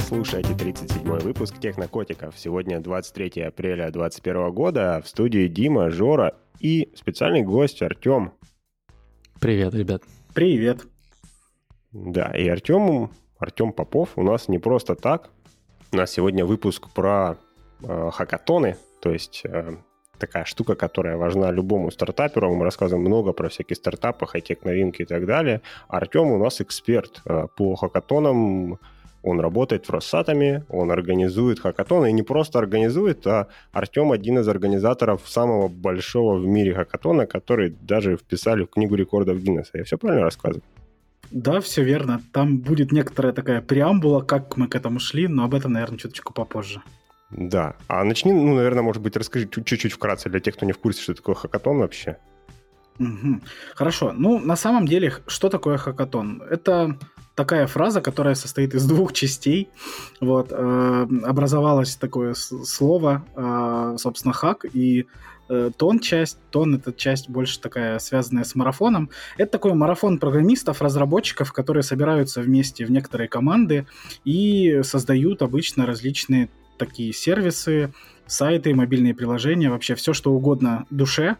слушаете 37-й выпуск Технокотиков. Сегодня 23 апреля 2021 года. В студии Дима, Жора и специальный гость Артем. Привет, ребят. Привет. Да, и Артем, Артем Попов у нас не просто так. У нас сегодня выпуск про э, хакатоны, то есть э, такая штука, которая важна любому стартаперу. Мы рассказываем много про всякие стартапы, хай-тек новинки и так далее. Артем у нас эксперт э, по хакатонам, он работает в Россатоме, он организует хакатоны, и не просто организует, а Артем один из организаторов самого большого в мире хакатона, который даже вписали в книгу рекордов Гиннесса. Я все правильно рассказываю? Да, все верно. Там будет некоторая такая преамбула, как мы к этому шли, но об этом, наверное, чуточку попозже. Да. А начни, ну, наверное, может быть, расскажи чуть-чуть вкратце для тех, кто не в курсе, что такое хакатон вообще. Угу. Хорошо. Ну, на самом деле, что такое хакатон? Это такая фраза, которая состоит из двух частей. Вот, э, образовалось такое слово, э, собственно, хак, и э, тон часть, тон это часть больше такая связанная с марафоном. Это такой марафон программистов, разработчиков, которые собираются вместе в некоторые команды и создают обычно различные такие сервисы, сайты, мобильные приложения, вообще все, что угодно душе.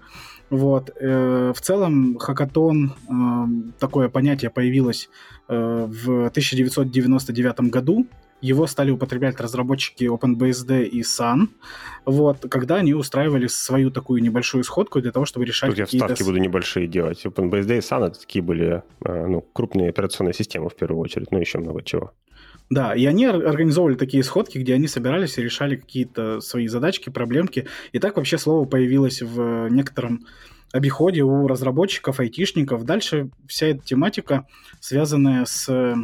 Вот. Э, в целом, хакатон, э, такое понятие появилось э, в 1999 году. Его стали употреблять разработчики OpenBSD и Sun, вот, когда они устраивали свою такую небольшую сходку для того, чтобы решать Тут я вставки буду небольшие делать. OpenBSD и Sun — это такие были ну, крупные операционные системы в первую очередь, ну еще много чего. Да, и они организовывали такие сходки, где они собирались и решали какие-то свои задачки, проблемки. И так вообще слово появилось в некотором обиходе у разработчиков, айтишников. Дальше вся эта тематика, связанная с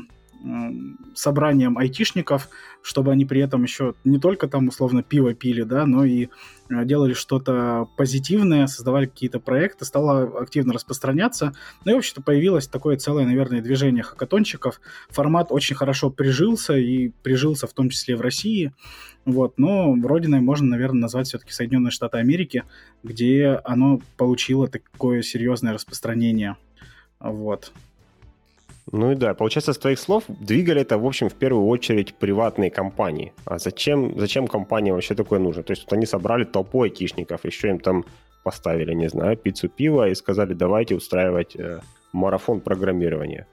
собранием айтишников, чтобы они при этом еще не только там условно пиво пили, да, но и э, делали что-то позитивное, создавали какие-то проекты, стало активно распространяться. Ну и, в общем-то, появилось такое целое, наверное, движение хакатончиков. Формат очень хорошо прижился и прижился в том числе в России. Вот, но родиной можно, наверное, назвать все-таки Соединенные Штаты Америки, где оно получило такое серьезное распространение. Вот. Ну и да, получается, с твоих слов, двигали это, в общем, в первую очередь приватные компании. А зачем, зачем компания вообще такое нужно? То есть вот они собрали толпу айтишников, еще им там поставили, не знаю, пиццу пива и сказали, давайте устраивать э, марафон программирования.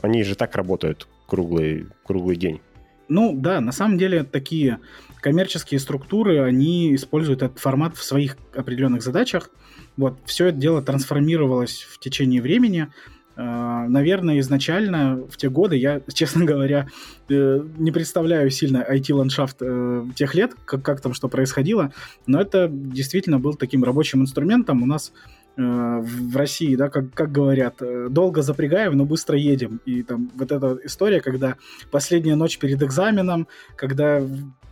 Они же так работают круглый, круглый день. Ну да, на самом деле такие коммерческие структуры, они используют этот формат в своих определенных задачах. Вот, все это дело трансформировалось в течение времени. А, наверное, изначально в те годы я, честно говоря, э, не представляю сильно IT-ландшафт э, тех лет, как, как там что происходило, но это действительно был таким рабочим инструментом. У нас Э, в России, да, как, как говорят, долго запрягаем, но быстро едем. И там вот эта история, когда последняя ночь перед экзаменом, когда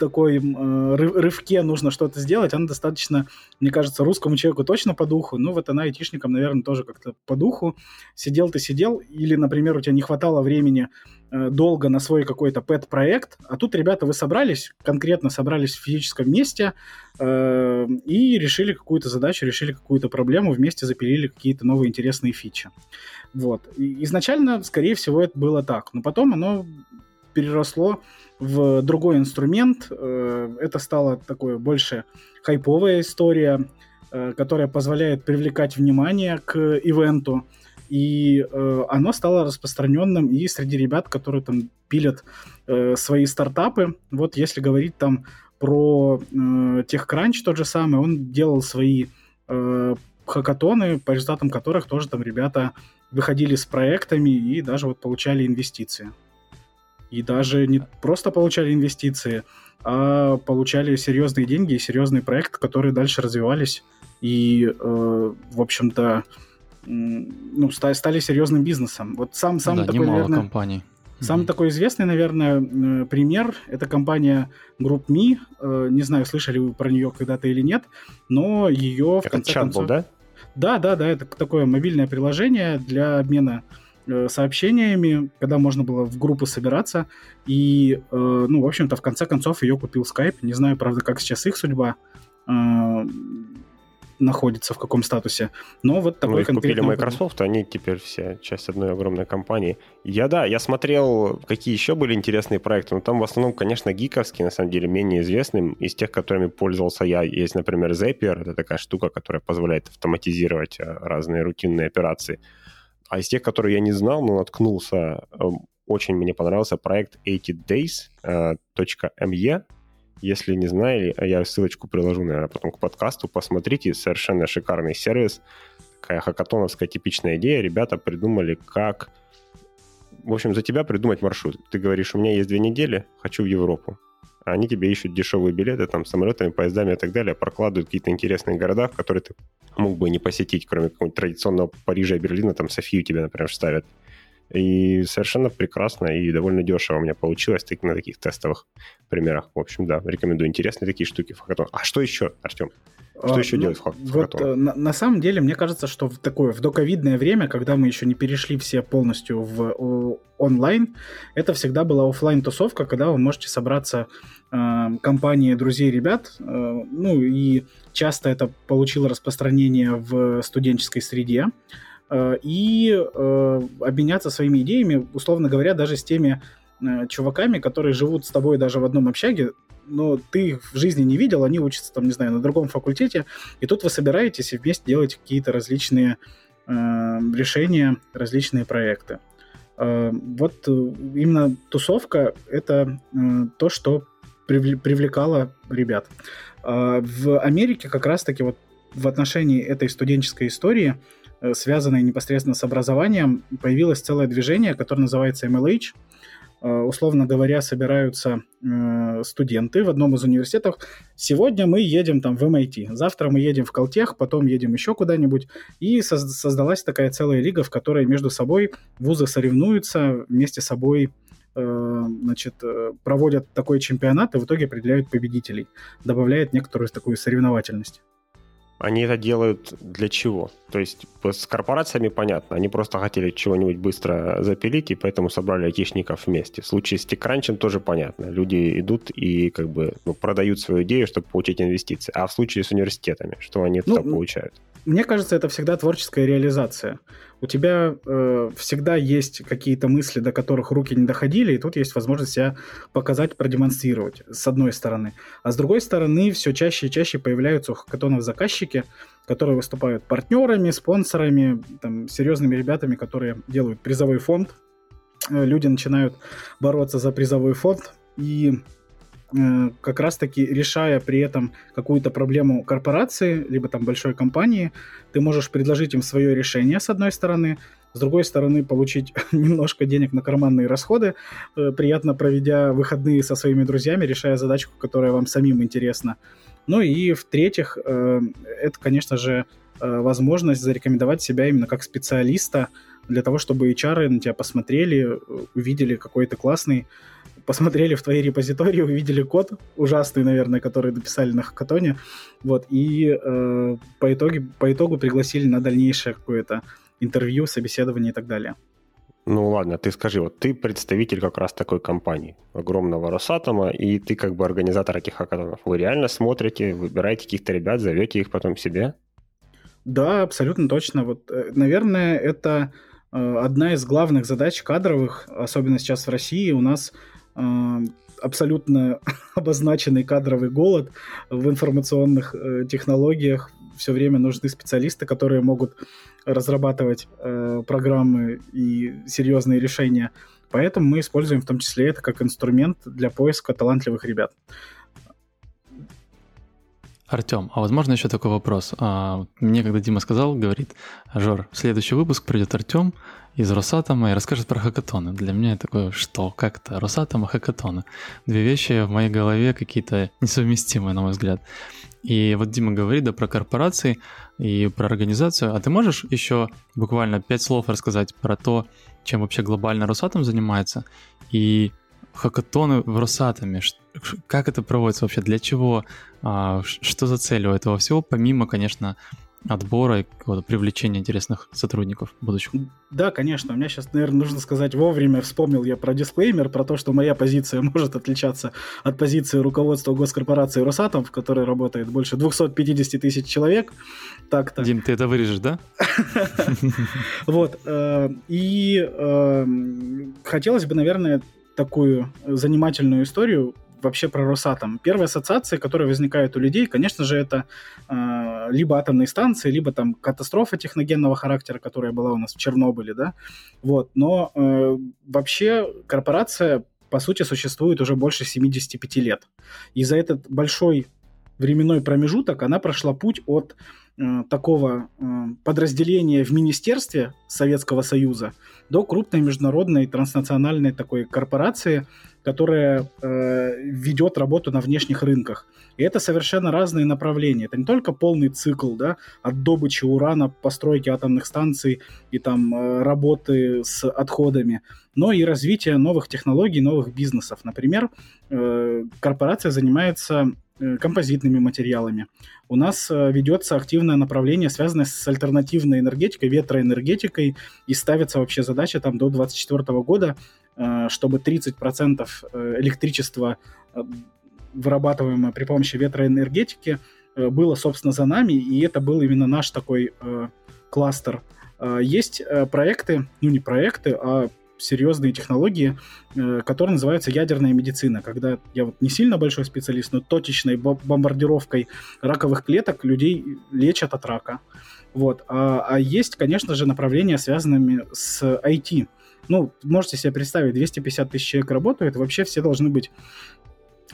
такой э, рывке нужно что-то сделать, она достаточно, мне кажется, русскому человеку точно по духу, ну вот она айтишникам, наверное, тоже как-то по духу. Сидел ты сидел, или, например, у тебя не хватало времени Э, долго на свой какой-то пэт-проект, а тут ребята вы собрались, конкретно собрались в физическом месте э, и решили какую-то задачу, решили какую-то проблему, вместе запилили какие-то новые интересные фичи. Вот. И изначально, скорее всего, это было так, но потом оно переросло в другой инструмент. Э, это стало такое больше хайповая история, э, которая позволяет привлекать внимание к ивенту, и э, оно стало распространенным и среди ребят, которые там пилят свои стартапы. Вот если говорить там про э, TechCrunch тот же самый, он делал свои хакатоны, по результатам которых тоже там ребята выходили с проектами и даже вот получали инвестиции. И даже не просто получали инвестиции, а получали серьезные деньги и серьезный проект, которые дальше развивались. И, э, в общем-то, ну, стали серьезным бизнесом. Вот сам, сам да, такой, наверное, компаний. Самый mm-hmm. такой известный, наверное, э, пример – это компания GroupMe. Э, не знаю, слышали вы про нее когда-то или нет, но ее в конце концов... был, да? Да, да, да, это такое мобильное приложение для обмена э, сообщениями, когда можно было в группы собираться. И, ну, в общем-то, в конце концов ее купил Skype. Не знаю, правда, как сейчас их судьба находится, в каком статусе. Но вот такой ну, их конкретный... купили Microsoft, они теперь все часть одной огромной компании. Я, да, я смотрел, какие еще были интересные проекты, но там в основном, конечно, гиковские, на самом деле, менее известным. Из тех, которыми пользовался я, есть, например, Zapier, это такая штука, которая позволяет автоматизировать э, разные рутинные операции. А из тех, которые я не знал, но наткнулся, эм, очень мне понравился проект 80days.me, если не знали, я ссылочку приложу, наверное, потом к подкасту. Посмотрите, совершенно шикарный сервис. Такая хакатоновская типичная идея. Ребята придумали, как... В общем, за тебя придумать маршрут. Ты говоришь, у меня есть две недели, хочу в Европу. А они тебе ищут дешевые билеты, там, самолетами, поездами и так далее, прокладывают какие-то интересные города, в которые ты мог бы не посетить, кроме какого-нибудь традиционного Парижа и Берлина, там Софию тебе, например, ставят. И совершенно прекрасно и довольно дешево у меня получилось на таких тестовых примерах. В общем, да, рекомендую. Интересные такие штуки в хакатон. А что еще, Артем? Что а, еще ну, делать в? Вот, э, на, на самом деле, мне кажется, что в такое в доковидное время, когда мы еще не перешли все полностью в о, онлайн, это всегда была офлайн тусовка когда вы можете собраться э, компании друзей, ребят. Э, ну и часто это получило распространение в студенческой среде. Э, и э, обменяться своими идеями, условно говоря, даже с теми э, чуваками, которые живут с тобой даже в одном общаге, но ты их в жизни не видел, они учатся там, не знаю, на другом факультете, и тут вы собираетесь и вместе делаете какие-то различные э, решения, различные проекты. Э, вот именно тусовка — это э, то, что привлекало ребят. Э, в Америке как раз-таки вот в отношении этой студенческой истории — Э, связанные непосредственно с образованием, появилось целое движение, которое называется MLH. Э, условно говоря, собираются э, студенты в одном из университетов. Сегодня мы едем там в MIT, завтра мы едем в Колтех, потом едем еще куда-нибудь. И создалась такая целая лига, в которой между собой вузы соревнуются, вместе с собой значит, проводят такой чемпионат и в итоге определяют победителей. Добавляет некоторую такую соревновательность. Они это делают для чего? То есть с корпорациями понятно, они просто хотели чего-нибудь быстро запилить, и поэтому собрали айтишников вместе. В случае с TechCrunch тоже понятно. Люди идут и как бы ну, продают свою идею, чтобы получить инвестиции. А в случае с университетами, что они ну, получают? Мне кажется, это всегда творческая реализация. У тебя э, всегда есть какие-то мысли, до которых руки не доходили, и тут есть возможность себя показать, продемонстрировать, с одной стороны. А с другой стороны, все чаще и чаще появляются у хакатонов заказчики, которые выступают партнерами, спонсорами, там, серьезными ребятами, которые делают призовой фонд. Э, люди начинают бороться за призовой фонд, и как раз-таки решая при этом какую-то проблему корпорации, либо там большой компании, ты можешь предложить им свое решение с одной стороны, с другой стороны получить немножко денег на карманные расходы, э, приятно проведя выходные со своими друзьями, решая задачку, которая вам самим интересна. Ну и в-третьих, э, это, конечно же, возможность зарекомендовать себя именно как специалиста для того, чтобы HR на тебя посмотрели, увидели какой-то классный посмотрели в твои репозитории, увидели код ужасный, наверное, который написали на хакатоне, вот, и э, по, итоге, по итогу пригласили на дальнейшее какое-то интервью, собеседование и так далее. Ну ладно, ты скажи, вот ты представитель как раз такой компании, огромного Росатома, и ты как бы организатор этих хакатонов. Вы реально смотрите, выбираете каких-то ребят, зовете их потом себе? Да, абсолютно точно. Вот, э, наверное, это э, одна из главных задач кадровых, особенно сейчас в России. У нас абсолютно обозначенный кадровый голод в информационных э, технологиях. Все время нужны специалисты, которые могут разрабатывать э, программы и серьезные решения. Поэтому мы используем в том числе это как инструмент для поиска талантливых ребят. Артем, а возможно еще такой вопрос? А, мне когда Дима сказал, говорит, Жор, в следующий выпуск придет Артем, из Росатома и расскажет про хакатоны. Для меня такое, что, как то Росатом и хакатоны. Две вещи в моей голове какие-то несовместимые, на мой взгляд. И вот Дима говорит, да, про корпорации и про организацию. А ты можешь еще буквально пять слов рассказать про то, чем вообще глобально Росатом занимается? И хакатоны в Росатоме, как это проводится вообще, для чего, а, что за цель у этого всего, помимо, конечно, отбора и какого-то привлечения интересных сотрудников будущих. Да, конечно. У меня сейчас, наверное, нужно сказать вовремя, вспомнил я про дисклеймер, про то, что моя позиция может отличаться от позиции руководства госкорпорации Росатом, в которой работает больше 250 тысяч человек. Так-то. Дим, ты это вырежешь, да? Вот. Э, и э, хотелось бы, наверное, такую занимательную историю вообще про Росатом. Первые ассоциации, которые возникают у людей, конечно же, это э, либо атомные станции, либо там катастрофа техногенного характера, которая была у нас в Чернобыле, да, вот. Но э, вообще корпорация, по сути, существует уже больше 75 лет. И за этот большой временной промежуток она прошла путь от э, такого э, подразделения в Министерстве Советского Союза до крупной международной транснациональной такой корпорации, которая э, ведет работу на внешних рынках. И это совершенно разные направления. Это не только полный цикл, да, от добычи урана, постройки атомных станций и там э, работы с отходами, но и развитие новых технологий, новых бизнесов. Например, э, корпорация занимается э, композитными материалами. У нас э, ведется активное направление, связанное с альтернативной энергетикой, ветроэнергетикой, и ставится вообще задача там до 2024 года чтобы 30% э, электричества, э, вырабатываемое при помощи ветроэнергетики, было, собственно, за нами, и это был именно наш такой кластер. Есть проекты, ну не проекты, а серьезные технологии, которые называются ядерная медицина, когда я вот не сильно большой специалист, но точечной бомбардировкой раковых клеток людей лечат от рака. Вот. А, а есть, конечно же, направления, связанные с IT. Ну, можете себе представить, 250 тысяч человек работают, вообще все должны быть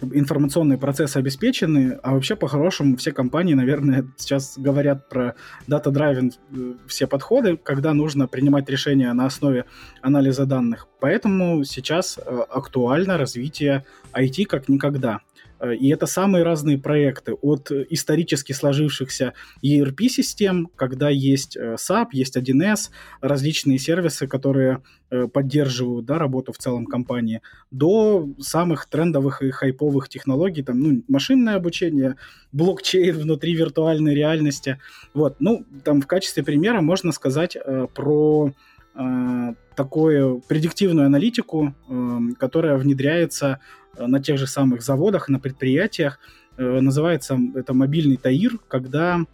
информационные процессы обеспечены, а вообще по-хорошему все компании, наверное, сейчас говорят про data-driven э, все подходы, когда нужно принимать решения на основе анализа данных. Поэтому сейчас э, актуально развитие IT как никогда. Э, и это самые разные проекты, от исторически сложившихся ERP-систем, когда есть э, SAP, есть 1С, различные сервисы, которые э, поддерживают да, работу в целом компании, до самых трендовых и хайповых технологий, там, ну, машинное обучение, блокчейн внутри виртуальной реальности. Вот, ну, там в качестве примера можно сказать э, про э, такую предиктивную аналитику, э, которая внедряется Э, на тех же самых заводах, на предприятиях. Э, называется это мобильный ТАИР, когда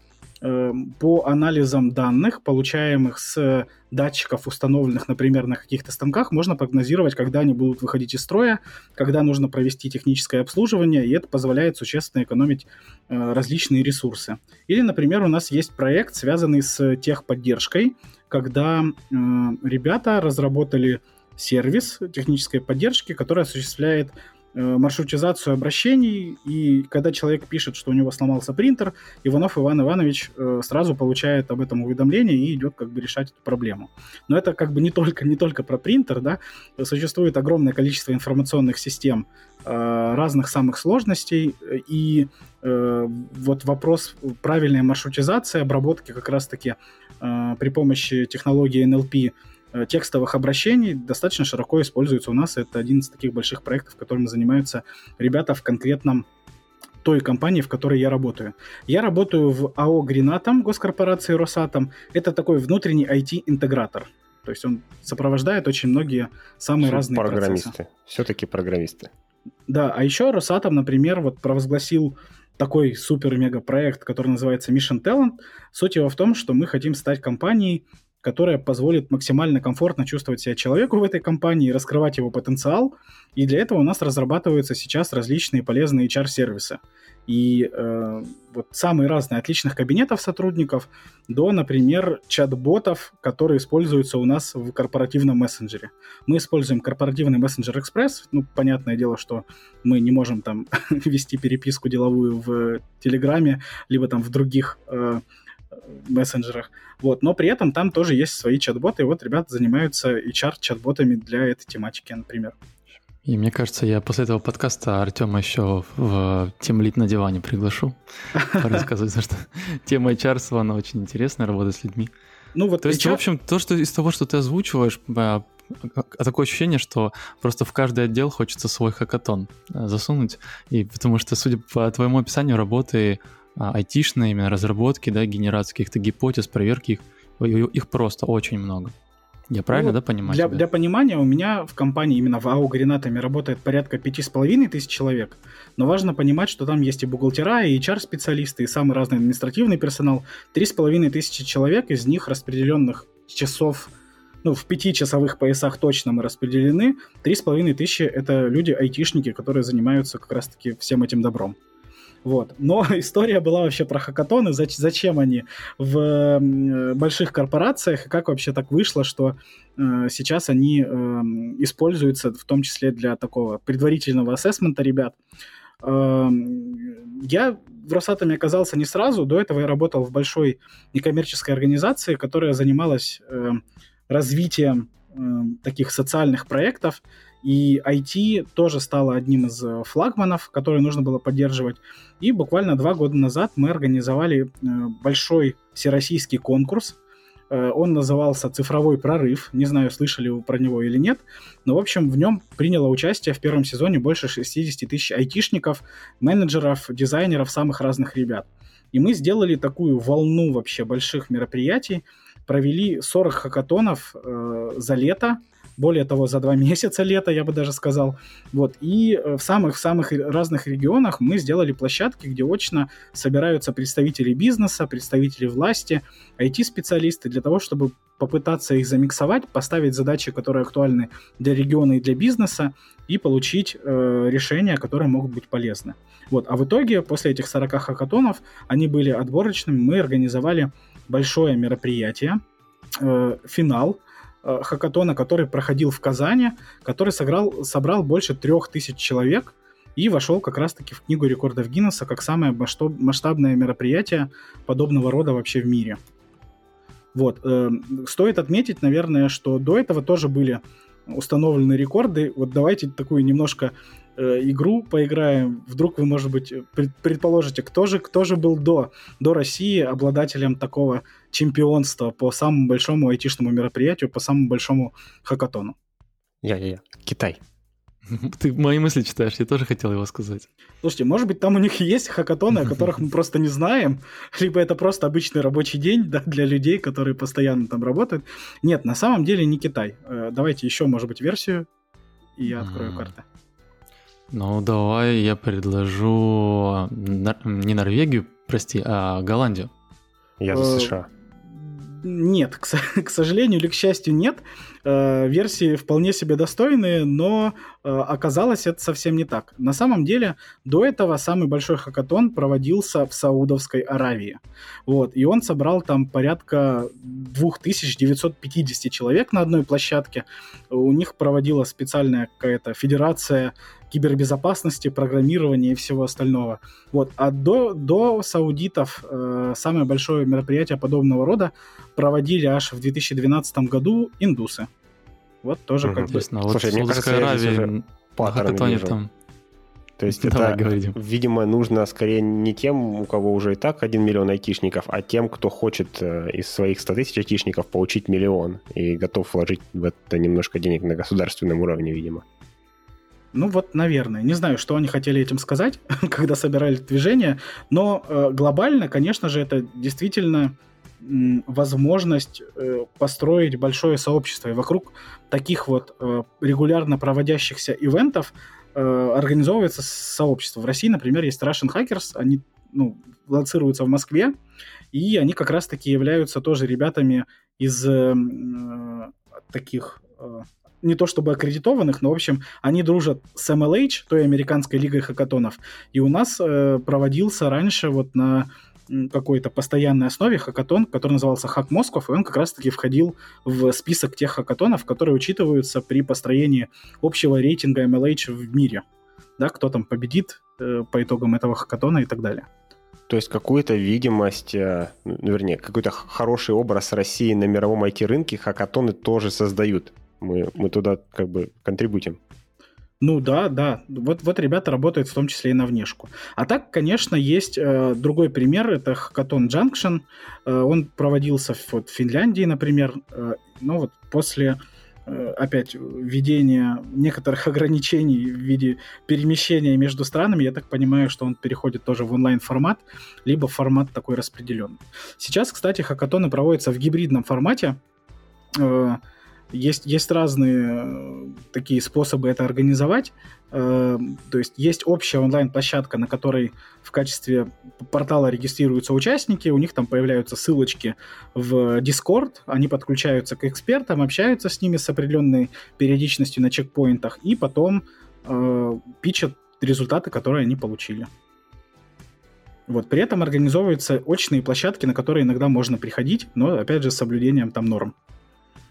э, по анализам данных, получаемых с датчиков, установленных, например, на каких-то станках, можно прогнозировать, когда они будут выходить из строя, когда нужно провести техническое обслуживание, и это позволяет существенно экономить различные ресурсы. Или, например, у нас есть проект, связанный с техподдержкой, когда ребята разработали сервис технической поддержки, который осуществляет Э, маршрутизацию обращений, и когда человек пишет, что у него сломался принтер, Иванов Иван Иванович э, сразу получает об этом уведомление и идет как бы решать эту проблему. Но это как бы не только, не только про принтер, да, существует огромное количество информационных систем э, разных самых сложностей, и вот вопрос правильной маршрутизации, обработки как раз-таки при помощи технологии NLP Э, текстовых обращений достаточно широко используется у нас. Это один из таких больших проектов, которыми занимаются ребята в конкретном той компании, в которой я работаю. Я работаю в АО «Гринатом» госкорпорации «Росатом». Это такой внутренний IT-интегратор. То есть он сопровождает очень многие самые Все разные программисты. процессы. Все-таки программисты. Да, а еще Росатом, например, вот провозгласил такой супер-мега проект, который называется Mission Talent. Суть его в том, что мы хотим стать компанией, которая позволит максимально комфортно чувствовать себя человеку в этой компании, раскрывать его потенциал. И для этого у нас разрабатываются сейчас различные полезные HR-сервисы. И э, вот самые разные, от личных кабинетов сотрудников до, например, чат-ботов, которые используются у нас в корпоративном мессенджере. Мы используем корпоративный мессенджер Express. Ну, понятное дело, что мы не можем там вести переписку деловую в Телеграме, либо там в других э, мессенджерах. Вот. Но при этом там тоже есть свои чат-боты, и вот ребята занимаются HR-чат-ботами для этой тематики, например. И мне кажется, я после этого подкаста Артема еще в темлит на диване приглашу рассказывать, что тема HR, она очень интересная, работа с людьми. Ну, вот то есть, в общем, то, что из того, что ты озвучиваешь, а, а такое ощущение, что просто в каждый отдел хочется свой хакатон засунуть. И потому что, судя по твоему описанию работы, а, айтишные именно разработки, да, генерации каких-то гипотез, проверки их, их просто очень много. Я правильно, ну, да, понимаю? Для, для понимания, у меня в компании именно в АО Гренатами работает порядка пяти с половиной тысяч человек, но важно понимать, что там есть и бухгалтера, и HR-специалисты, и самый разный административный персонал. Три с половиной тысячи человек, из них распределенных часов, ну, в пятичасовых поясах точно мы распределены. Три с половиной тысячи — это люди-айтишники, которые занимаются как раз-таки всем этим добром. Вот. Но история была вообще про хакатоны, зачем они в больших корпорациях, и как вообще так вышло, что э, сейчас они э, используются в том числе для такого предварительного ассессмента ребят. Э, я в Росатоме оказался не сразу, до этого я работал в большой некоммерческой организации, которая занималась э, развитием э, таких социальных проектов, и IT тоже стало одним из э, флагманов, которые нужно было поддерживать. И буквально два года назад мы организовали э, большой всероссийский конкурс. Э, он назывался «Цифровой прорыв». Не знаю, слышали вы про него или нет. Но, в общем, в нем приняло участие в первом сезоне больше 60 тысяч айтишников, менеджеров, дизайнеров, самых разных ребят. И мы сделали такую волну вообще больших мероприятий, провели 40 хакатонов э, за лето, более того, за два месяца лета, я бы даже сказал. Вот. И э, в самых-самых разных регионах мы сделали площадки, где очно собираются представители бизнеса, представители власти, IT-специалисты, для того, чтобы попытаться их замиксовать, поставить задачи, которые актуальны для региона и для бизнеса, и получить э, решения, которые могут быть полезны. Вот. А в итоге, после этих 40 хакатонов, они были отборочными, мы организовали большое мероприятие, э, финал, Э, хакатона, который проходил в Казани, который сыграл, собрал больше трех тысяч человек и вошел как раз-таки в книгу рекордов Гиннесса как самое масштабное мероприятие подобного рода вообще в мире. Вот. Э, стоит отметить, наверное, что до этого тоже были установлены рекорды. Вот давайте такую немножко э, игру поиграем. Вдруг вы, может быть, пред, предположите, кто же, кто же был до, до России обладателем такого чемпионства по самому большому айтишному мероприятию, по самому большому хакатону? Я-я-я. Китай. Ты мои мысли читаешь, я тоже хотел его сказать. Слушайте, может быть, там у них есть хакатоны, о которых мы просто не знаем, либо это просто обычный рабочий день да, для людей, которые постоянно там работают. Нет, на самом деле не Китай. Э, давайте еще, может быть, версию, и я открою карты. Ну, давай я предложу не Норвегию, прости, а Голландию. Я за э, США. Нет, к, к сожалению или к счастью, нет. Э, версии вполне себе достойные, но э, оказалось это совсем не так. На самом деле, до этого самый большой хакатон проводился в Саудовской Аравии. Вот, и он собрал там порядка 2950 человек на одной площадке. У них проводила специальная какая-то федерация кибербезопасности, программирования и всего остального. Вот. А до, до саудитов э, самое большое мероприятие подобного рода проводили аж в 2012 году индусы. Вот тоже угу. как бы... Вот Слушай, мне кажется, Аравии, паттерн там... То есть Давай это, говорим. видимо, нужно скорее не тем, у кого уже и так 1 миллион айтишников, а тем, кто хочет э, из своих 100 тысяч айтишников получить миллион и готов вложить в это немножко денег на государственном уровне, видимо. Ну вот, наверное. Не знаю, что они хотели этим сказать, когда собирали движение, но э, глобально, конечно же, это действительно э, возможность э, построить большое сообщество. И вокруг таких вот э, регулярно проводящихся ивентов э, организовывается сообщество. В России, например, есть Russian Hackers, они ну, лоцируются в Москве, и они как раз-таки являются тоже ребятами из э, таких э, не то чтобы аккредитованных, но, в общем, они дружат с MLH, той американской лигой хакатонов. И у нас э, проводился раньше вот на какой-то постоянной основе хакатон, который назывался Хак Москов, и он как раз-таки входил в список тех хакатонов, которые учитываются при построении общего рейтинга MLH в мире. Да, кто там победит э, по итогам этого хакатона и так далее. То есть какую-то видимость, э, ну, вернее, какой-то хороший образ России на мировом IT-рынке хакатоны тоже создают мы, мы туда как бы контрибутим. Ну да, да. Вот, вот ребята работают в том числе и на внешку. А так, конечно, есть э, другой пример. Это Hackathon Junction. Э, он проводился в, вот, в Финляндии, например. Э, ну вот после э, опять введения некоторых ограничений в виде перемещения между странами, я так понимаю, что он переходит тоже в онлайн-формат, либо формат такой распределенный. Сейчас, кстати, хакатоны проводятся в гибридном формате. Есть, есть разные э, такие способы это организовать. Э, то есть есть общая онлайн-площадка, на которой в качестве портала регистрируются участники, у них там появляются ссылочки в Discord, они подключаются к экспертам, общаются с ними с определенной периодичностью на чекпоинтах, и потом э, пичат результаты, которые они получили. Вот, при этом организовываются очные площадки, на которые иногда можно приходить, но, опять же, с соблюдением там норм.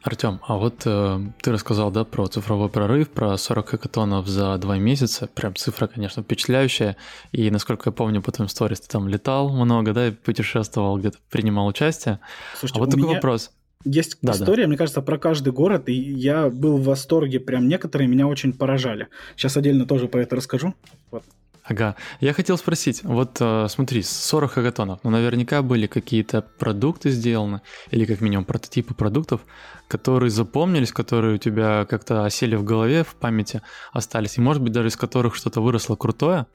Артем, а вот э, ты рассказал, да, про цифровой прорыв, про 40 хакатонов за два месяца. Прям цифра, конечно, впечатляющая. И, насколько я помню, по твоим сторис ты там летал много, да, и путешествовал, где-то принимал участие. Слушайте, а вот такой вопрос. Есть да, история, да. мне кажется, про каждый город, и я был в восторге, прям некоторые меня очень поражали. Сейчас отдельно тоже про это расскажу. Вот. Ага. Я хотел спросить, вот э, смотри, 40 хакатонов, но наверняка были какие-то продукты сделаны, или как минимум прототипы продуктов, которые запомнились, которые у тебя как-то осели в голове, в памяти остались, и может быть даже из которых что-то выросло крутое?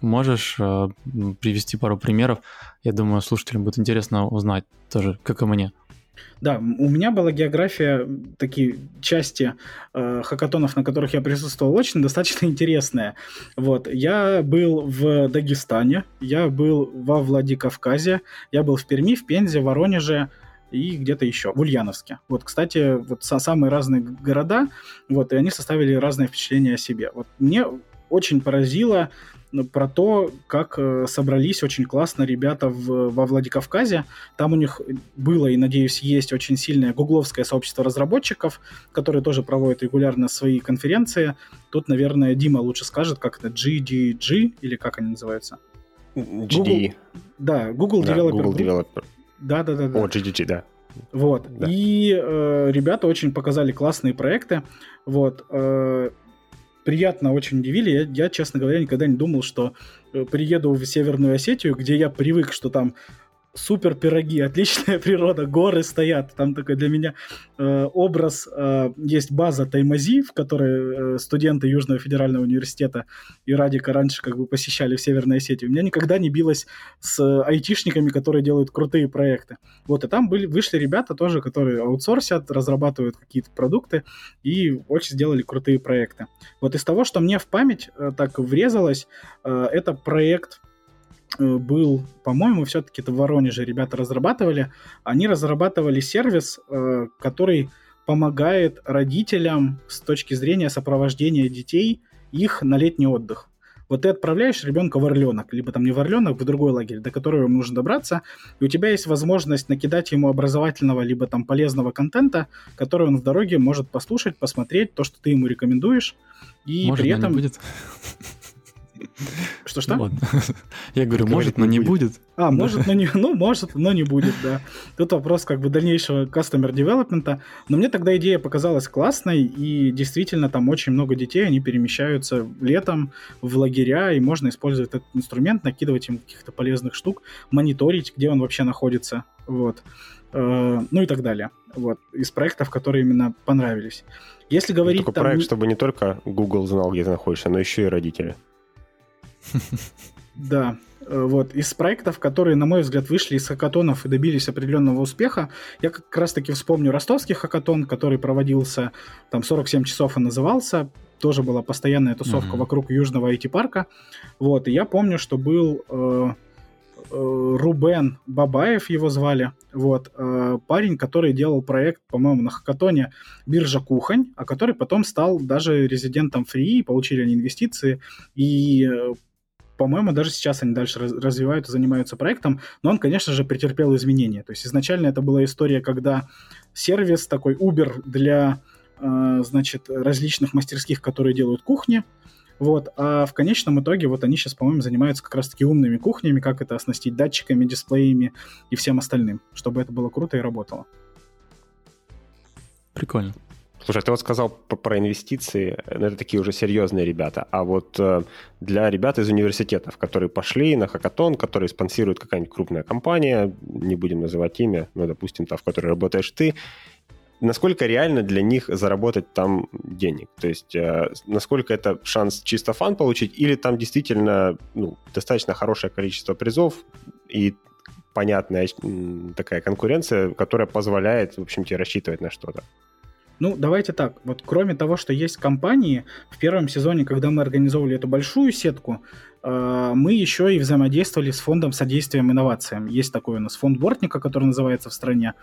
Можешь э, привести пару примеров? Я думаю, слушателям будет интересно узнать тоже, как и мне. Да, у меня была география, такие части э, хакатонов, на которых я присутствовал, очень достаточно интересная. Вот, я был в Дагестане, я был во Владикавказе, я был в Перми, в Пензе, Воронеже, и где-то еще, в Ульяновске. Вот, кстати, вот самые разные города, вот, и они составили разные впечатления о себе. Вот мне очень поразило про то, как э, собрались очень классно ребята в, во Владикавказе. Там у них было и, надеюсь, есть очень сильное гугловское сообщество разработчиков, которые тоже проводят регулярно свои конференции. Тут, наверное, Дима лучше скажет, как это GDG или как они называются? GD. Google, да, Google да, Developer. Google Developer. Да, да, да. да. О, GDG, да. Вот. Да. И э, ребята очень показали классные проекты. Вот. Э, приятно очень удивили. Я, я, честно говоря, никогда не думал, что э, приеду в Северную Осетию, где я привык, что там супер пироги, отличная природа, горы стоят. Там такой для меня э, образ, э, есть база Таймази, в которой э, студенты Южного федерального университета и Радика раньше как бы посещали в Северной Осетии. У меня никогда не билось с айтишниками, которые делают крутые проекты. Вот, и там были, вышли ребята тоже, которые аутсорсят, разрабатывают какие-то продукты и очень сделали крутые проекты. Вот из того, что мне в память э, так врезалось, э, это проект был, по-моему, все-таки это в Воронеже ребята разрабатывали. Они разрабатывали сервис, э, который помогает родителям с точки зрения сопровождения детей их на летний отдых. Вот ты отправляешь ребенка в Орленок, либо там не в Орленок, в другой лагерь, до которого ему нужно добраться, и у тебя есть возможность накидать ему образовательного, либо там полезного контента, который он в дороге может послушать, посмотреть, то, что ты ему рекомендуешь, и Может, при этом... Будет? Что-что? Ну, Я говорю, может, но не будет. А, может, но не, ну, может, но не будет, да. Тут вопрос как бы дальнейшего customer development. Но мне тогда идея показалась классной, и действительно там очень много детей, они перемещаются летом в лагеря, и можно использовать этот инструмент, накидывать им каких-то полезных штук, мониторить, где он вообще находится, вот. Э, ну и так далее. Вот. Из проектов, которые именно понравились. Если говорить... Такой там... проект, чтобы не только Google знал, где ты находишься, но еще и родители. Да, э, вот, из проектов, которые, на мой взгляд, вышли из хакатонов и добились определенного успеха, я как раз-таки вспомню ростовский хакатон, который проводился, там, 47 часов и назывался, тоже была постоянная тусовка mm-hmm. вокруг Южного IT-парка, вот, и я помню, что был э, э, Рубен Бабаев, его звали, вот, э, парень, который делал проект, по-моему, на хакатоне «Биржа Кухонь», а который потом стал даже резидентом Free, получили они инвестиции, и э, по-моему, даже сейчас они дальше развивают и занимаются проектом, но он, конечно же, претерпел изменения. То есть изначально это была история, когда сервис такой Uber для, э, значит, различных мастерских, которые делают кухни, вот, а в конечном итоге вот они сейчас, по-моему, занимаются как раз-таки умными кухнями, как это оснастить датчиками, дисплеями и всем остальным, чтобы это было круто и работало. Прикольно. Слушай, ты вот сказал про инвестиции, ну, это такие уже серьезные ребята, а вот э, для ребят из университетов, которые пошли на хакатон, которые спонсирует какая-нибудь крупная компания, не будем называть имя, но, допустим, та, в которой работаешь ты, насколько реально для них заработать там денег? То есть э, насколько это шанс чисто фан получить, или там действительно ну, достаточно хорошее количество призов и понятная такая конкуренция, которая позволяет, в общем, тебе рассчитывать на что-то? Ну, давайте так. Вот кроме того, что есть компании, в первом сезоне, когда мы организовывали эту большую сетку, э, мы еще и взаимодействовали с фондом содействием инновациям. Есть такой у нас фонд Бортника, который называется в стране,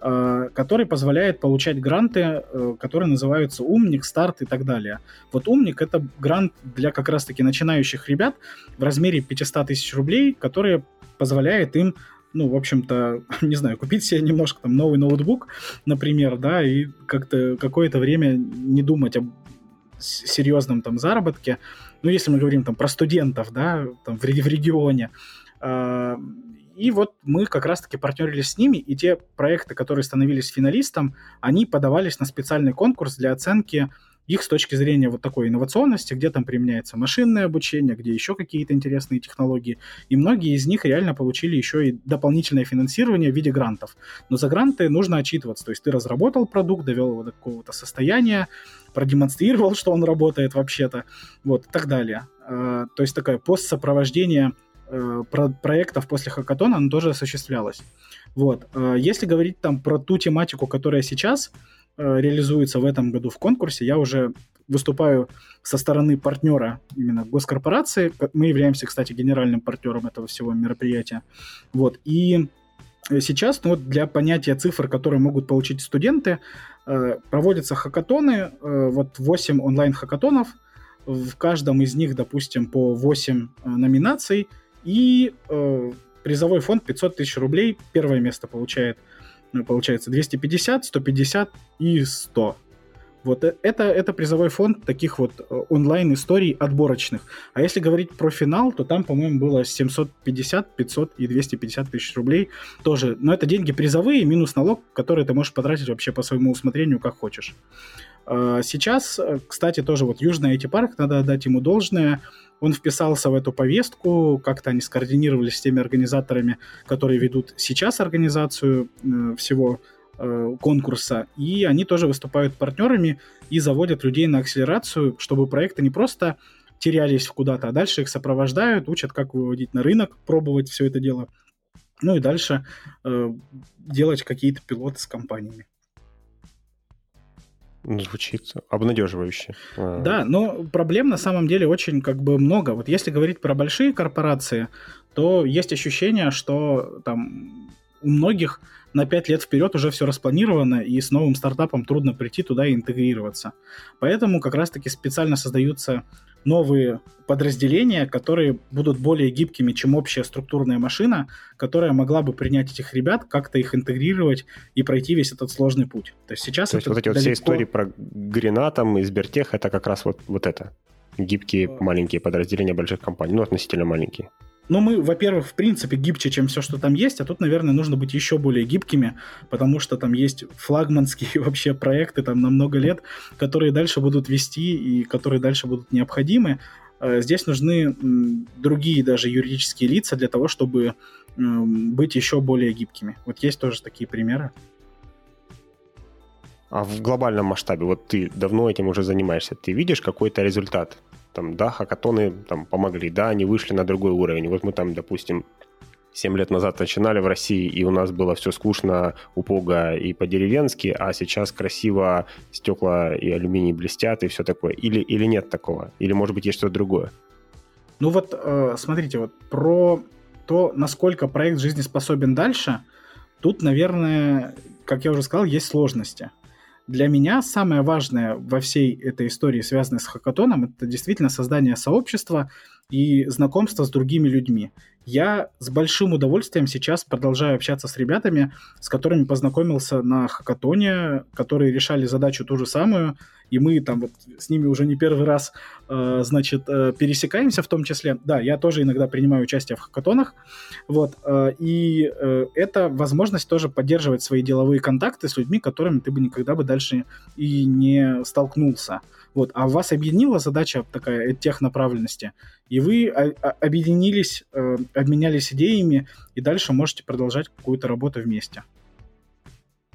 э, который позволяет получать гранты, э, которые называются «Умник», «Старт» и так далее. Вот «Умник» — это грант для как раз-таки начинающих ребят в размере 500 тысяч рублей, который позволяет им ну, в общем-то, не знаю, купить себе немножко там новый ноутбук, например, да, и как-то какое-то время не думать об серьезном там заработке. Ну, если мы говорим там про студентов, да, там в, в регионе. Э, и вот мы как раз-таки партнерились с ними, и те проекты, которые становились финалистом, они подавались на специальный конкурс для оценки их с точки зрения вот такой инновационности, где там применяется машинное обучение, где еще какие-то интересные технологии. И многие из них реально получили еще и дополнительное финансирование в виде грантов. Но за гранты нужно отчитываться. То есть ты разработал продукт, довел его до какого-то состояния, продемонстрировал, что он работает вообще-то, вот, и так далее. А, то есть такое постсопровождение э, проектов после хакатона, оно тоже осуществлялось. Вот. А если говорить там про ту тематику, которая сейчас Э, реализуется в этом году в конкурсе. Я уже выступаю со стороны партнера именно госкорпорации. Мы являемся, кстати, генеральным партнером этого всего мероприятия. Вот. И сейчас ну, вот для понятия цифр, которые могут получить студенты, э, проводятся хакатоны, э, вот 8 онлайн-хакатонов, в каждом из них, допустим, по 8 номинаций, и призовой фонд 500 тысяч рублей. Первое место получает ну, получается 250, 150 и 100. Вот э, это, это призовой фонд таких вот э, онлайн-историй отборочных. А если говорить про финал, то там, по-моему, было 750, 500 и 250 тысяч рублей тоже. Но это деньги призовые, минус налог, который ты можешь потратить вообще по своему усмотрению, как хочешь. А, сейчас, э, кстати, тоже вот Южный IT-парк, надо отдать ему должное, он вписался в эту повестку, как-то они скоординировались с теми организаторами, которые ведут сейчас организацию э, всего э, конкурса, и они тоже выступают партнерами и заводят людей на акселерацию, чтобы проекты не просто терялись куда-то, а дальше их сопровождают, учат, как выводить на рынок, пробовать все это дело, ну и дальше э, делать какие-то пилоты с компаниями. Звучит обнадеживающе. А. Да, но проблем на самом деле очень как бы много. Вот если говорить про большие корпорации, то есть ощущение, что там у многих на 5 лет вперед уже все распланировано, и с новым стартапом трудно прийти туда и интегрироваться. Поэтому как раз-таки специально создаются новые подразделения, которые будут более гибкими, чем общая структурная машина, которая могла бы принять этих ребят, как-то их интегрировать и пройти весь этот сложный путь. То есть сейчас То есть вот эти далеко... вот все истории про Грина там и Сбертех, это как раз вот, вот это. Гибкие маленькие подразделения больших компаний, ну, относительно маленькие. Ну, мы, во-первых, в принципе, гибче, чем все, что там есть, а тут, наверное, нужно быть еще более гибкими, потому что там есть флагманские вообще проекты там на много лет, которые дальше будут вести и которые дальше будут необходимы. Э, здесь нужны другие даже юридические лица для того, чтобы быть еще более гибкими. Вот есть тоже такие примеры. А в глобальном масштабе, вот ты давно этим уже занимаешься, ты видишь какой-то результат? Там, да, хакатоны там помогли, да, они вышли на другой уровень. Вот мы там, допустим, 7 лет назад начинали в России, и у нас было все скучно, упого и по-деревенски, а сейчас красиво стекла и алюминий блестят и все такое. Или, или нет такого? Или, может быть, есть что-то другое? Ну вот, э, смотрите, вот про то, насколько проект жизнеспособен дальше, тут, наверное, как я уже сказал, есть сложности. Для меня самое важное во всей этой истории, связанной с хакатоном, это действительно создание сообщества и знакомство с другими людьми. Я с большим удовольствием сейчас продолжаю общаться с ребятами, с которыми познакомился на хакатоне, которые решали задачу ту же самую, и мы там вот с ними уже не первый раз, э, значит, э, пересекаемся в том числе. Да, я тоже иногда принимаю участие в хакатонах, вот, э, и э, это возможность тоже поддерживать свои деловые контакты с людьми, которыми ты бы никогда бы дальше и не столкнулся. Вот, а вас объединила задача такая э, технаправленности, и вы объединились, э, обменялись идеями, и дальше можете продолжать какую-то работу вместе.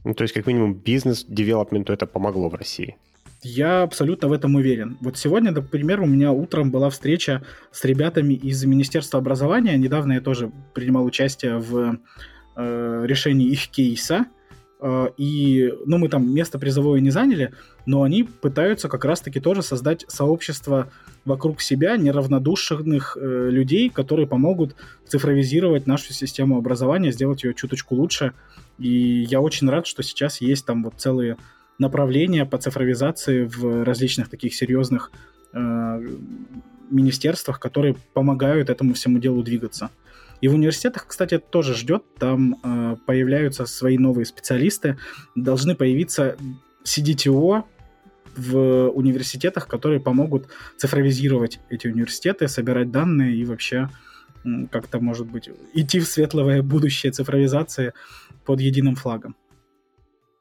Ну, то есть, как минимум, бизнес-девелопменту это помогло в России. Я абсолютно в этом уверен. Вот сегодня, например, у меня утром была встреча с ребятами из Министерства образования. Недавно я тоже принимал участие в э, решении их кейса. Э, и, ну, мы там место призовое не заняли, но они пытаются как раз-таки тоже создать сообщество вокруг себя неравнодушных э, людей, которые помогут цифровизировать нашу систему образования, сделать ее чуточку лучше. И я очень рад, что сейчас есть там вот целые направления по цифровизации в различных таких серьезных э, министерствах, которые помогают этому всему делу двигаться. И в университетах, кстати, это тоже ждет. Там э, появляются свои новые специалисты. Должны появиться CDTO в университетах, которые помогут цифровизировать эти университеты, собирать данные и вообще как-то, может быть, идти в светлое будущее цифровизации под единым флагом.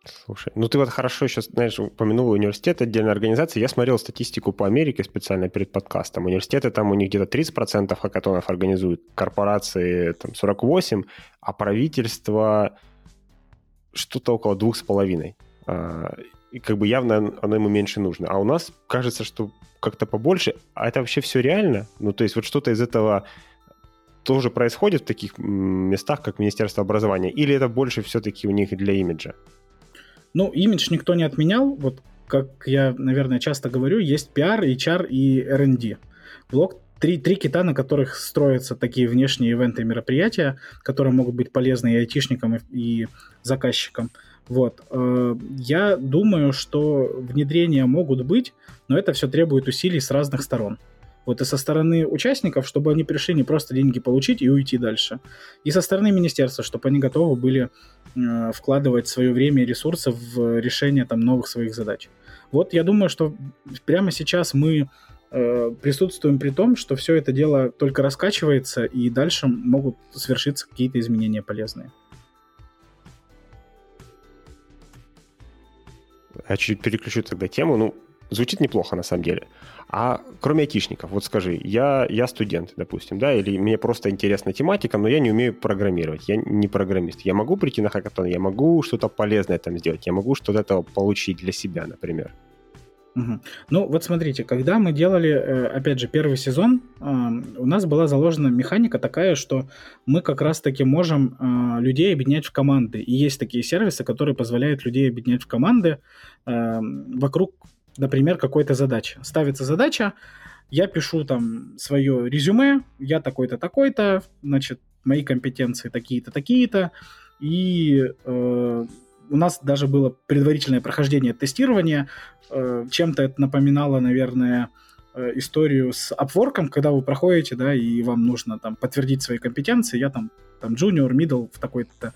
Слушай, ну ты вот хорошо сейчас, знаешь, упомянул университет, отдельная организация. Я смотрел статистику по Америке специально перед подкастом. Университеты там у них где-то 30% хакатонов организуют, корпорации там 48%, а правительство что-то около двух с половиной. А, и как бы явно оно ему меньше нужно. А у нас кажется, что как-то побольше. А это вообще все реально? Ну, то есть вот что-то из этого тоже происходит в таких местах, как Министерство образования? Или это больше все-таки у них для имиджа? Ну, имидж никто не отменял. Вот как я, наверное, часто говорю, есть PR, HR и R&D. Блок три, три кита, на которых строятся такие внешние ивенты и мероприятия, которые могут быть полезны и айтишникам, и, и заказчикам. Вот. Э, я думаю, что внедрения могут быть, но это все требует усилий с разных сторон. Вот и со стороны участников, чтобы они пришли не просто деньги получить и уйти дальше. И со стороны министерства, чтобы они готовы были э, вкладывать свое время и ресурсы в решение там новых своих задач. Вот я думаю, что прямо сейчас мы э, присутствуем при том, что все это дело только раскачивается, и дальше могут свершиться какие-то изменения полезные. Я чуть переключу тогда тему. Ну, звучит неплохо на самом деле. А кроме айтишников, вот скажи, я, я студент, допустим, да, или мне просто интересна тематика, но я не умею программировать, я не программист. Я могу прийти на хакатон, я могу что-то полезное там сделать, я могу что-то этого получить для себя, например. Угу. Ну, вот смотрите, когда мы делали, э, опять же, первый сезон, у нас была заложена механика такая, что мы как раз-таки можем э, людей объединять в команды. И есть такие сервисы, которые позволяют людей объединять в команды вокруг например, какой-то задачи. Ставится задача, я пишу там свое резюме, я такой-то, такой-то, значит, мои компетенции такие-то, такие-то, и э, у нас даже было предварительное прохождение тестирования, э, чем-то это напоминало, наверное, э, историю с Upwork, когда вы проходите, да, и вам нужно там подтвердить свои компетенции, я там, там junior, middle в такой-то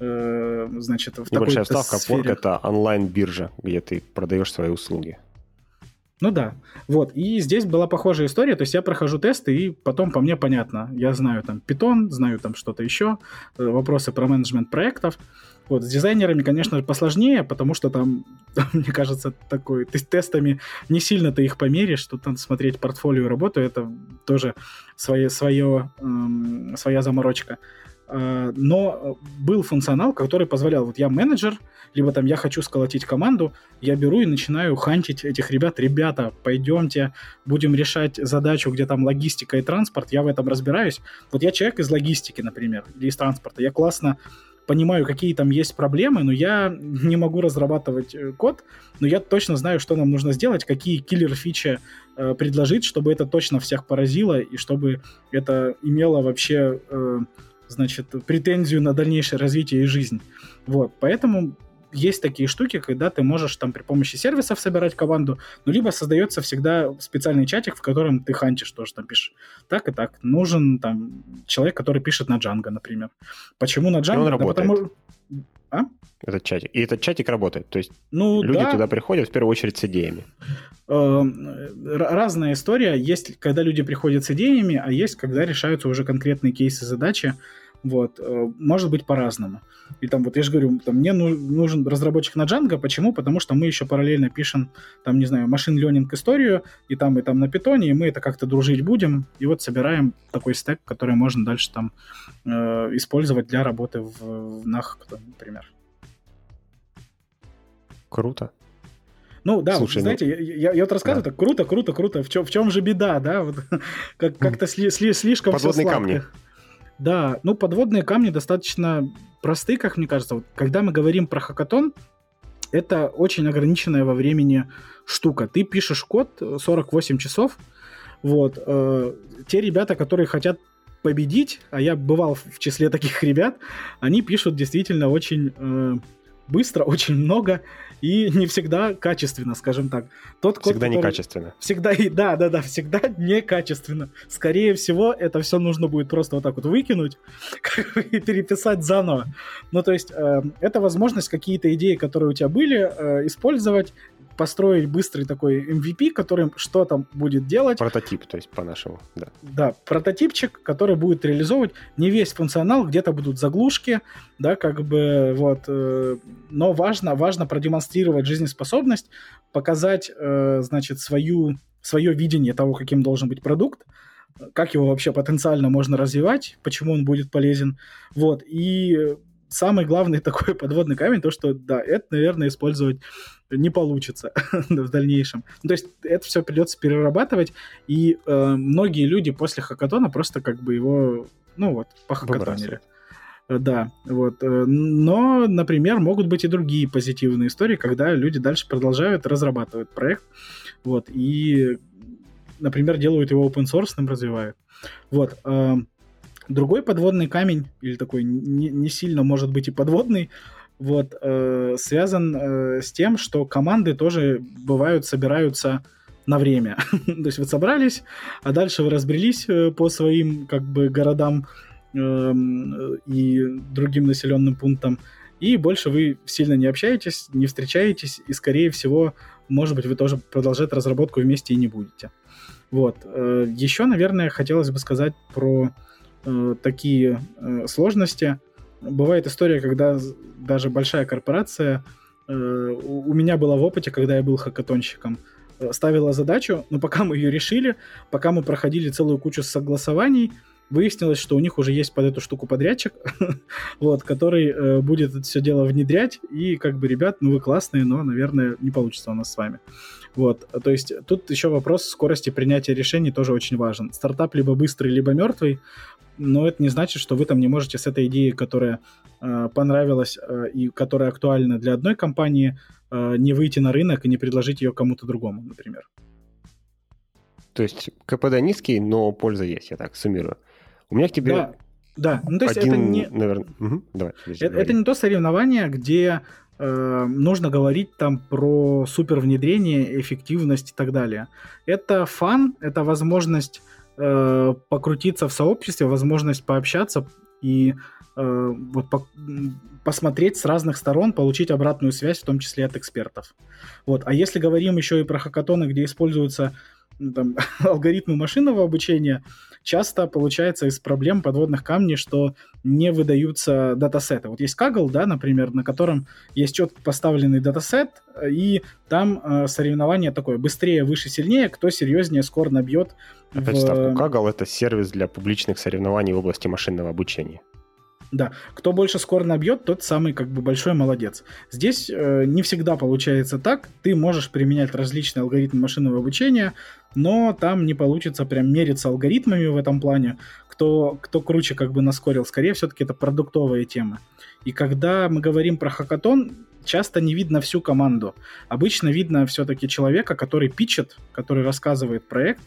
Э, значит, в Небольшая ставка сфере. Upwork — это онлайн-биржа, где ты продаешь свои услуги. Ну да, вот, и здесь была похожая история, то есть я прохожу тесты, и потом по мне понятно, я знаю там Python, знаю там что-то еще, э, вопросы про менеджмент проектов, вот, с дизайнерами, конечно же, посложнее, потому что там, мне кажется, такой, ты тестами не сильно ты их померишь, тут надо смотреть портфолио работу, это тоже свое, свое, эм, своя заморочка. Э, но был функционал, который позволял, вот я менеджер, либо там я хочу сколотить команду, я беру и начинаю хантить этих ребят. Ребята, пойдемте, будем решать задачу, где там логистика и транспорт, я в этом разбираюсь. Вот я человек из логистики, например, или из транспорта, я классно понимаю, какие там есть проблемы, но я не могу разрабатывать э, код, но я точно знаю, что нам нужно сделать, какие киллер-фичи э, предложить, чтобы это точно всех поразило и чтобы это имело вообще э, значит, претензию на дальнейшее развитие и жизнь. Вот, поэтому есть такие штуки, когда ты можешь там при помощи сервисов собирать команду, ну, либо создается всегда специальный чатик, в котором ты хантишь тоже там пишешь. Так и так. Нужен там человек, который пишет на Django, например. Почему на Django? он работает. Да потому... А? Этот чатик. И этот чатик работает. То есть ну, люди да. туда приходят в первую очередь с идеями. Эм, разная история. Есть, когда люди приходят с идеями, а есть, когда решаются уже конкретные кейсы задачи. Вот. Э, может быть по-разному. И там вот я же говорю, там, мне нужен разработчик на Django. Почему? Потому что мы еще параллельно пишем, там, не знаю, машин ленинг историю, и там, и там на питоне, и мы это как-то дружить будем. И вот собираем такой стек, который можно дальше там э, использовать для работы в, в NAH, например. Круто. Ну да, Слушай, вот, знаете, ну... я, я вот рассказываю, да. так круто, круто, круто. В чем, в чем же беда, да? Вот, как, как-то сли, сли, слишком Подводные камни. Да, ну подводные камни достаточно просты, как мне кажется. Вот, когда мы говорим про хакатон, это очень ограниченная во времени штука. Ты пишешь код 48 часов, вот. Э, те ребята, которые хотят победить, а я бывал в числе таких ребят, они пишут действительно очень э, быстро, очень много и не всегда качественно, скажем так. Тот код, всегда который... некачественно. Всегда, и да, да, да, всегда некачественно. Скорее всего, это все нужно будет просто вот так вот выкинуть и переписать заново. Ну, то есть, э, это возможность какие-то идеи, которые у тебя были, э, использовать, построить быстрый такой MVP, который что-то будет делать. Прототип, то есть по-нашему, да. Да, прототипчик, который будет реализовывать не весь функционал, где-то будут заглушки, да, как бы вот, э, но важно, важно продемонстрировать жизнеспособность, показать, э, значит, свою, свое видение того, каким должен быть продукт, как его вообще потенциально можно развивать, почему он будет полезен, вот, и самый главный такой подводный камень, то, что, да, это, наверное, использовать не получится в дальнейшем. Ну, то есть это все придется перерабатывать, и э, многие люди после хакатона просто как бы его, ну вот, похакатонили. Э, да, вот. Э, но, например, могут быть и другие позитивные истории, когда люди дальше продолжают разрабатывать проект, вот, и, например, делают его open source, развивают. Вот. Э, другой подводный камень, или такой не, не сильно, может быть, и подводный, вот, э, связан э, с тем, что команды тоже бывают, собираются на время. То есть вы собрались, а дальше вы разбрелись э, по своим как бы городам э, и другим населенным пунктам, и больше вы сильно не общаетесь, не встречаетесь, и, скорее всего, может быть, вы тоже продолжать разработку вместе и не будете. Вот. Э, еще, наверное, хотелось бы сказать про э, такие э, сложности – бывает история, когда даже большая корпорация, э, у меня была в опыте, когда я был хакатонщиком, э, ставила задачу, но пока мы ее решили, пока мы проходили целую кучу согласований, выяснилось, что у них уже есть под эту штуку подрядчик, вот, который э, будет это все дело внедрять, и как бы, ребят, ну вы классные, но, наверное, не получится у нас с вами. Вот, то есть тут еще вопрос скорости принятия решений тоже очень важен. Стартап либо быстрый, либо мертвый, но это не значит, что вы там не можете с этой идеей, которая э, понравилась э, и которая актуальна для одной компании, э, не выйти на рынок и не предложить ее кому-то другому, например. То есть КПД низкий, но польза есть, я так суммирую. У меня к тебе... Да, да. ну то есть один, это не... Наверное... Угу. Давай, это, это не то соревнование, где э, нужно говорить там про супер внедрение, эффективность и так далее. Это фан, это возможность э, покрутиться в сообществе, возможность пообщаться и э, вот по, посмотреть с разных сторон, получить обратную связь, в том числе от экспертов. Вот. А если говорим еще и про хакатоны, где используются там, алгоритмы машинного обучения, часто получается из проблем подводных камней, что не выдаются датасеты. Вот есть Kaggle, да, например, на котором есть четко поставленный датасет, и там э, соревнование такое, быстрее, выше, сильнее, кто серьезнее скор набьет. Опять в... ставку Kaggle — это сервис для публичных соревнований в области машинного обучения. Да, кто больше скор набьет, тот самый как бы большой молодец. Здесь э, не всегда получается так. Ты можешь применять различные алгоритмы машинного обучения, но там не получится прям мериться алгоритмами в этом плане, кто, кто круче как бы наскорил. Скорее, все-таки это продуктовая тема. И когда мы говорим про хакатон, часто не видно всю команду. Обычно видно все-таки человека, который пичет, который рассказывает проект,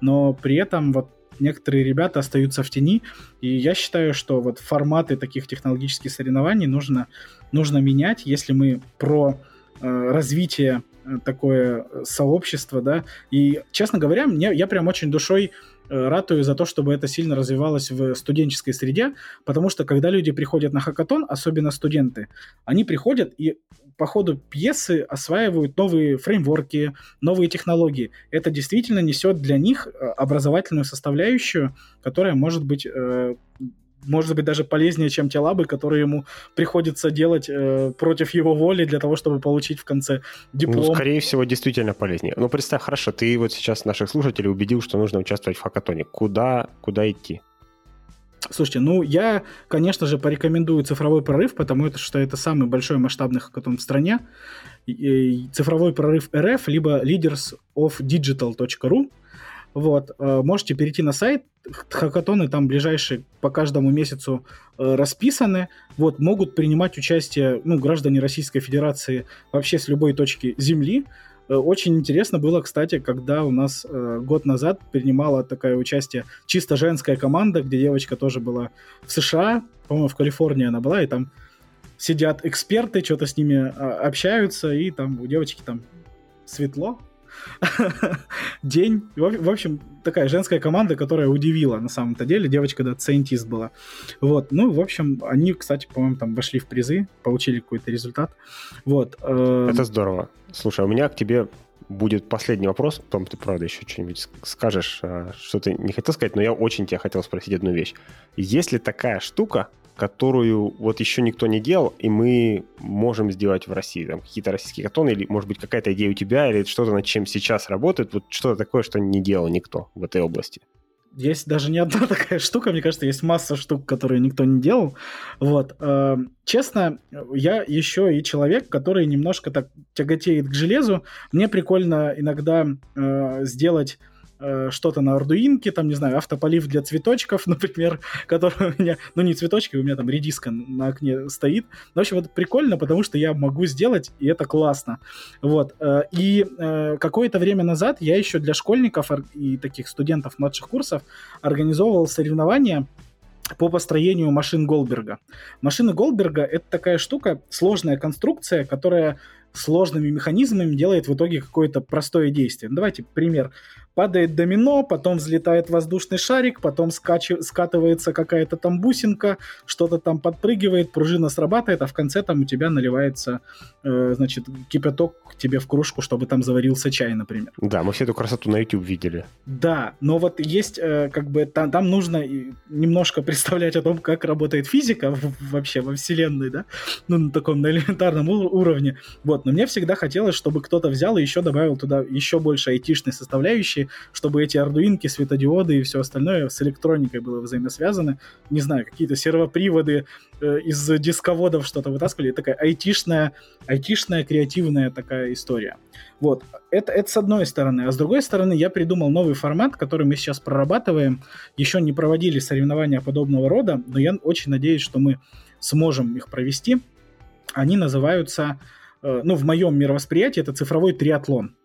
но при этом вот некоторые ребята остаются в тени, и я считаю, что вот форматы таких технологических соревнований нужно, нужно менять, если мы про э, развитие э, такое сообщество, да, и, честно говоря, мне, я прям очень душой э, ратую за то, чтобы это сильно развивалось в студенческой среде, потому что когда люди приходят на хакатон, особенно студенты, они приходят и по ходу пьесы осваивают новые фреймворки, новые технологии. Это действительно несет для них э, образовательную составляющую, которая может быть э, может быть даже полезнее, чем те лабы, которые ему приходится делать э, против его воли для того, чтобы получить в конце диплом. Ну, скорее всего, действительно полезнее. Ну, представь, хорошо, ты вот сейчас наших слушателей убедил, что нужно участвовать в хакатоне. Куда, куда идти? Слушайте, ну я, конечно же, порекомендую цифровой прорыв, потому что это самый большой масштабный хакатон в стране. Цифровой прорыв РФ, либо leaders of digital.ru. Вот, э, можете перейти на сайт, хакатоны там ближайшие по каждому месяцу э, расписаны. Вот, могут принимать участие ну, граждане Российской Федерации вообще с любой точки Земли. Э, очень интересно было, кстати, когда у нас год назад принимала такое участие чисто женская команда, где девочка тоже была в США, по-моему, в Калифорнии она была, и там сидят эксперты, что-то с ними а, общаются, и там у девочки там светло, день. В общем, такая женская команда, которая удивила на самом-то деле. Девочка, да, сайентист была. Вот. Ну, в общем, они, кстати, по-моему, там вошли в призы, получили какой-то результат. Вот. Э, Это здорово. Слушай, у меня к тебе будет последний вопрос, потом ты, правда, еще что-нибудь скажешь, а, что ты не хотел сказать, но я очень тебя хотел спросить одну вещь. Есть ли такая штука, которую вот еще никто не делал, и мы можем сделать в России. Там какие-то российские катоны, или, может быть, какая-то идея у тебя, или что-то, над чем сейчас работает, вот что-то такое, что не делал никто в этой области. Есть даже не одна такая штука, мне кажется, есть масса штук, которые никто не делал. Вот. Э, честно, я еще и человек, который немножко так тяготеет к железу. Мне прикольно иногда э, сделать Э, что-то на ардуинке, там, не знаю, автополив для цветочков, например, который у меня, ну не цветочки, у меня там редиска на окне стоит. В общем, это прикольно, потому что я могу сделать, и это классно. Вот. Э, и э, какое-то время назад я еще для школьников и таких студентов младших курсов организовывал соревнования по построению машин Голдберга. Машины Голдберга — это такая штука, сложная конструкция, которая сложными механизмами делает в итоге какое-то простое действие. Ну, давайте пример падает домино, потом взлетает воздушный шарик, потом скач... скатывается какая-то там бусинка, что-то там подпрыгивает, пружина срабатывает, а в конце там у тебя наливается, э, значит, кипяток тебе в кружку, чтобы там заварился чай, например. Да, мы все эту красоту на YouTube видели. Да, но вот есть, э, как бы, там, там нужно немножко представлять о том, как работает физика вообще во Вселенной, да, ну, на таком, на элементарном уровне. Вот, но мне всегда хотелось, чтобы кто-то взял и еще добавил туда еще больше айтишной составляющей, чтобы эти ардуинки, светодиоды и все остальное с электроникой было взаимосвязано. Не знаю, какие-то сервоприводы э, из дисководов что-то вытаскивали. Такая айтишная, айтишная креативная такая история. Вот. Это, это с одной стороны. А с другой стороны, я придумал новый формат, который мы сейчас прорабатываем. Еще не проводили соревнования подобного рода, но я очень надеюсь, что мы сможем их провести. Они называются, ну, в моем мировосприятии, это цифровой триатлон.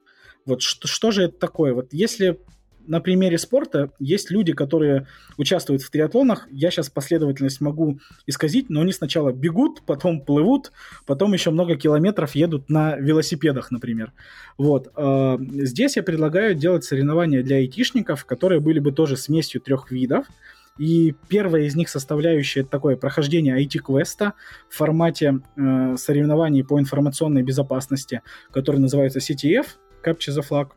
Вот что, что же это такое? Вот если на примере спорта есть люди, которые участвуют в триатлонах. Я сейчас последовательность могу исказить, но они сначала бегут, потом плывут, потом еще много километров едут на велосипедах, например. Вот. А, здесь я предлагаю делать соревнования для айтишников, которые были бы тоже смесью трех видов. И первая из них составляющая это такое прохождение IT-квеста в формате э, соревнований по информационной безопасности, который называется CTF, Capture the Flag.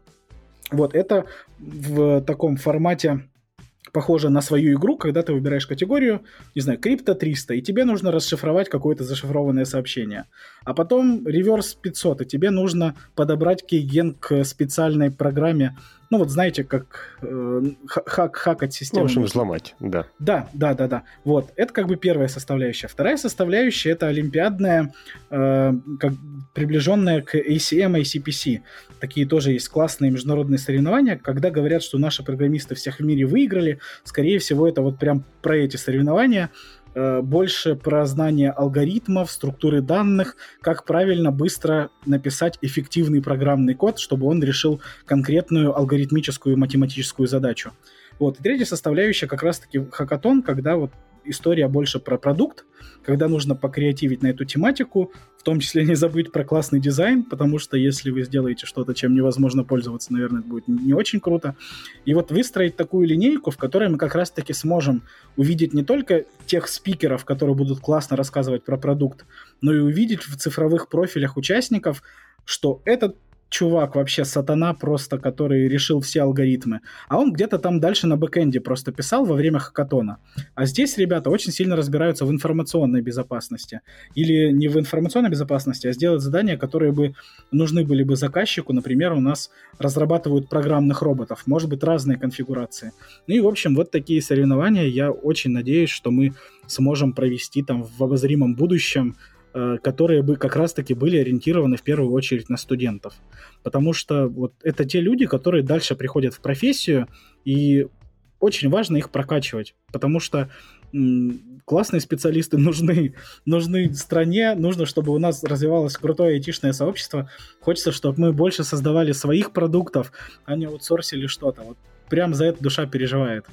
Вот, это в таком формате похоже на свою игру, когда ты выбираешь категорию, не знаю, крипто 300, и тебе нужно расшифровать какое-то зашифрованное сообщение. А потом реверс 500, и тебе нужно подобрать кейген к специальной программе, ну вот знаете, как э, хак, хакать систему. Ну, в общем, взломать, да. Да, да, да, да. Вот, это как бы первая составляющая. Вторая составляющая это олимпиадная, э, как, приближенная к ACM, ACPC. Такие тоже есть классные международные соревнования. Когда говорят, что наши программисты всех в мире выиграли, скорее всего, это вот прям про эти соревнования. Э, больше про знание алгоритмов, структуры данных, как правильно быстро написать эффективный программный код, чтобы он решил конкретную алгоритмическую математическую задачу. Вот. И третья составляющая как раз-таки хакатон, когда вот история больше про продукт, когда нужно покреативить на эту тематику, в том числе не забыть про классный дизайн, потому что если вы сделаете что-то, чем невозможно пользоваться, наверное, это будет не очень круто. И вот выстроить такую линейку, в которой мы как раз-таки сможем увидеть не только тех спикеров, которые будут классно рассказывать про продукт, но и увидеть в цифровых профилях участников, что этот чувак вообще сатана просто, который решил все алгоритмы. А он где-то там дальше на бэкэнде просто писал во время хакатона. А здесь ребята очень сильно разбираются в информационной безопасности. Или не в информационной безопасности, а сделать задания, которые бы нужны были бы заказчику. Например, у нас разрабатывают программных роботов. Может быть, разные конфигурации. Ну и, в общем, вот такие соревнования. Я очень надеюсь, что мы сможем провести там в обозримом будущем которые бы как раз-таки были ориентированы в первую очередь на студентов. Потому что вот это те люди, которые дальше приходят в профессию, и очень важно их прокачивать, потому что классные специалисты нужны, нужны стране, нужно, чтобы у нас развивалось крутое айтишное сообщество. Хочется, чтобы мы больше создавали своих продуктов, а не аутсорсили что-то. Вот прям за это душа переживает.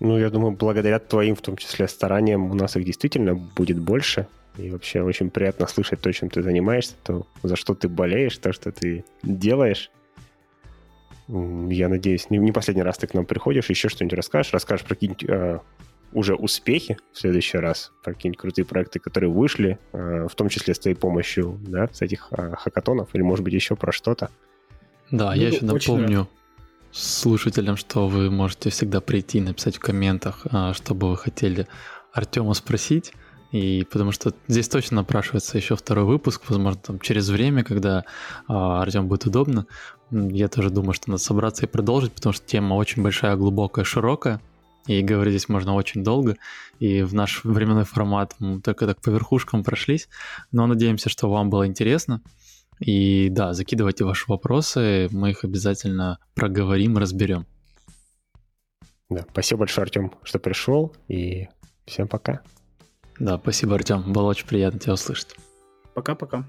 Ну, я думаю, благодаря твоим, в том числе, стараниям, у нас их действительно будет больше. И вообще очень приятно слышать то, чем ты занимаешься, то, за что ты болеешь, то, что ты делаешь. Я надеюсь, не, не последний раз ты к нам приходишь, еще что-нибудь расскажешь, расскажешь про какие-нибудь э, уже успехи в следующий раз, про какие-нибудь крутые проекты, которые вышли, э, в том числе с твоей помощью, да, с этих э, хакатонов, или, может быть, еще про что-то. Да, ну, я еще напомню рад. слушателям, что вы можете всегда прийти и написать в комментах, что бы вы хотели Артема спросить. И потому что здесь точно напрашивается еще второй выпуск, возможно, там через время, когда а, Артем будет удобно. Я тоже думаю, что надо собраться и продолжить, потому что тема очень большая, глубокая, широкая. И говорить здесь можно очень долго. И в наш временной формат мы только так по верхушкам прошлись. Но надеемся, что вам было интересно. И да, закидывайте ваши вопросы, мы их обязательно проговорим, разберем. Да, спасибо большое, Артем, что пришел, и всем пока. Да, спасибо, Артем. Было очень приятно тебя услышать. Пока-пока.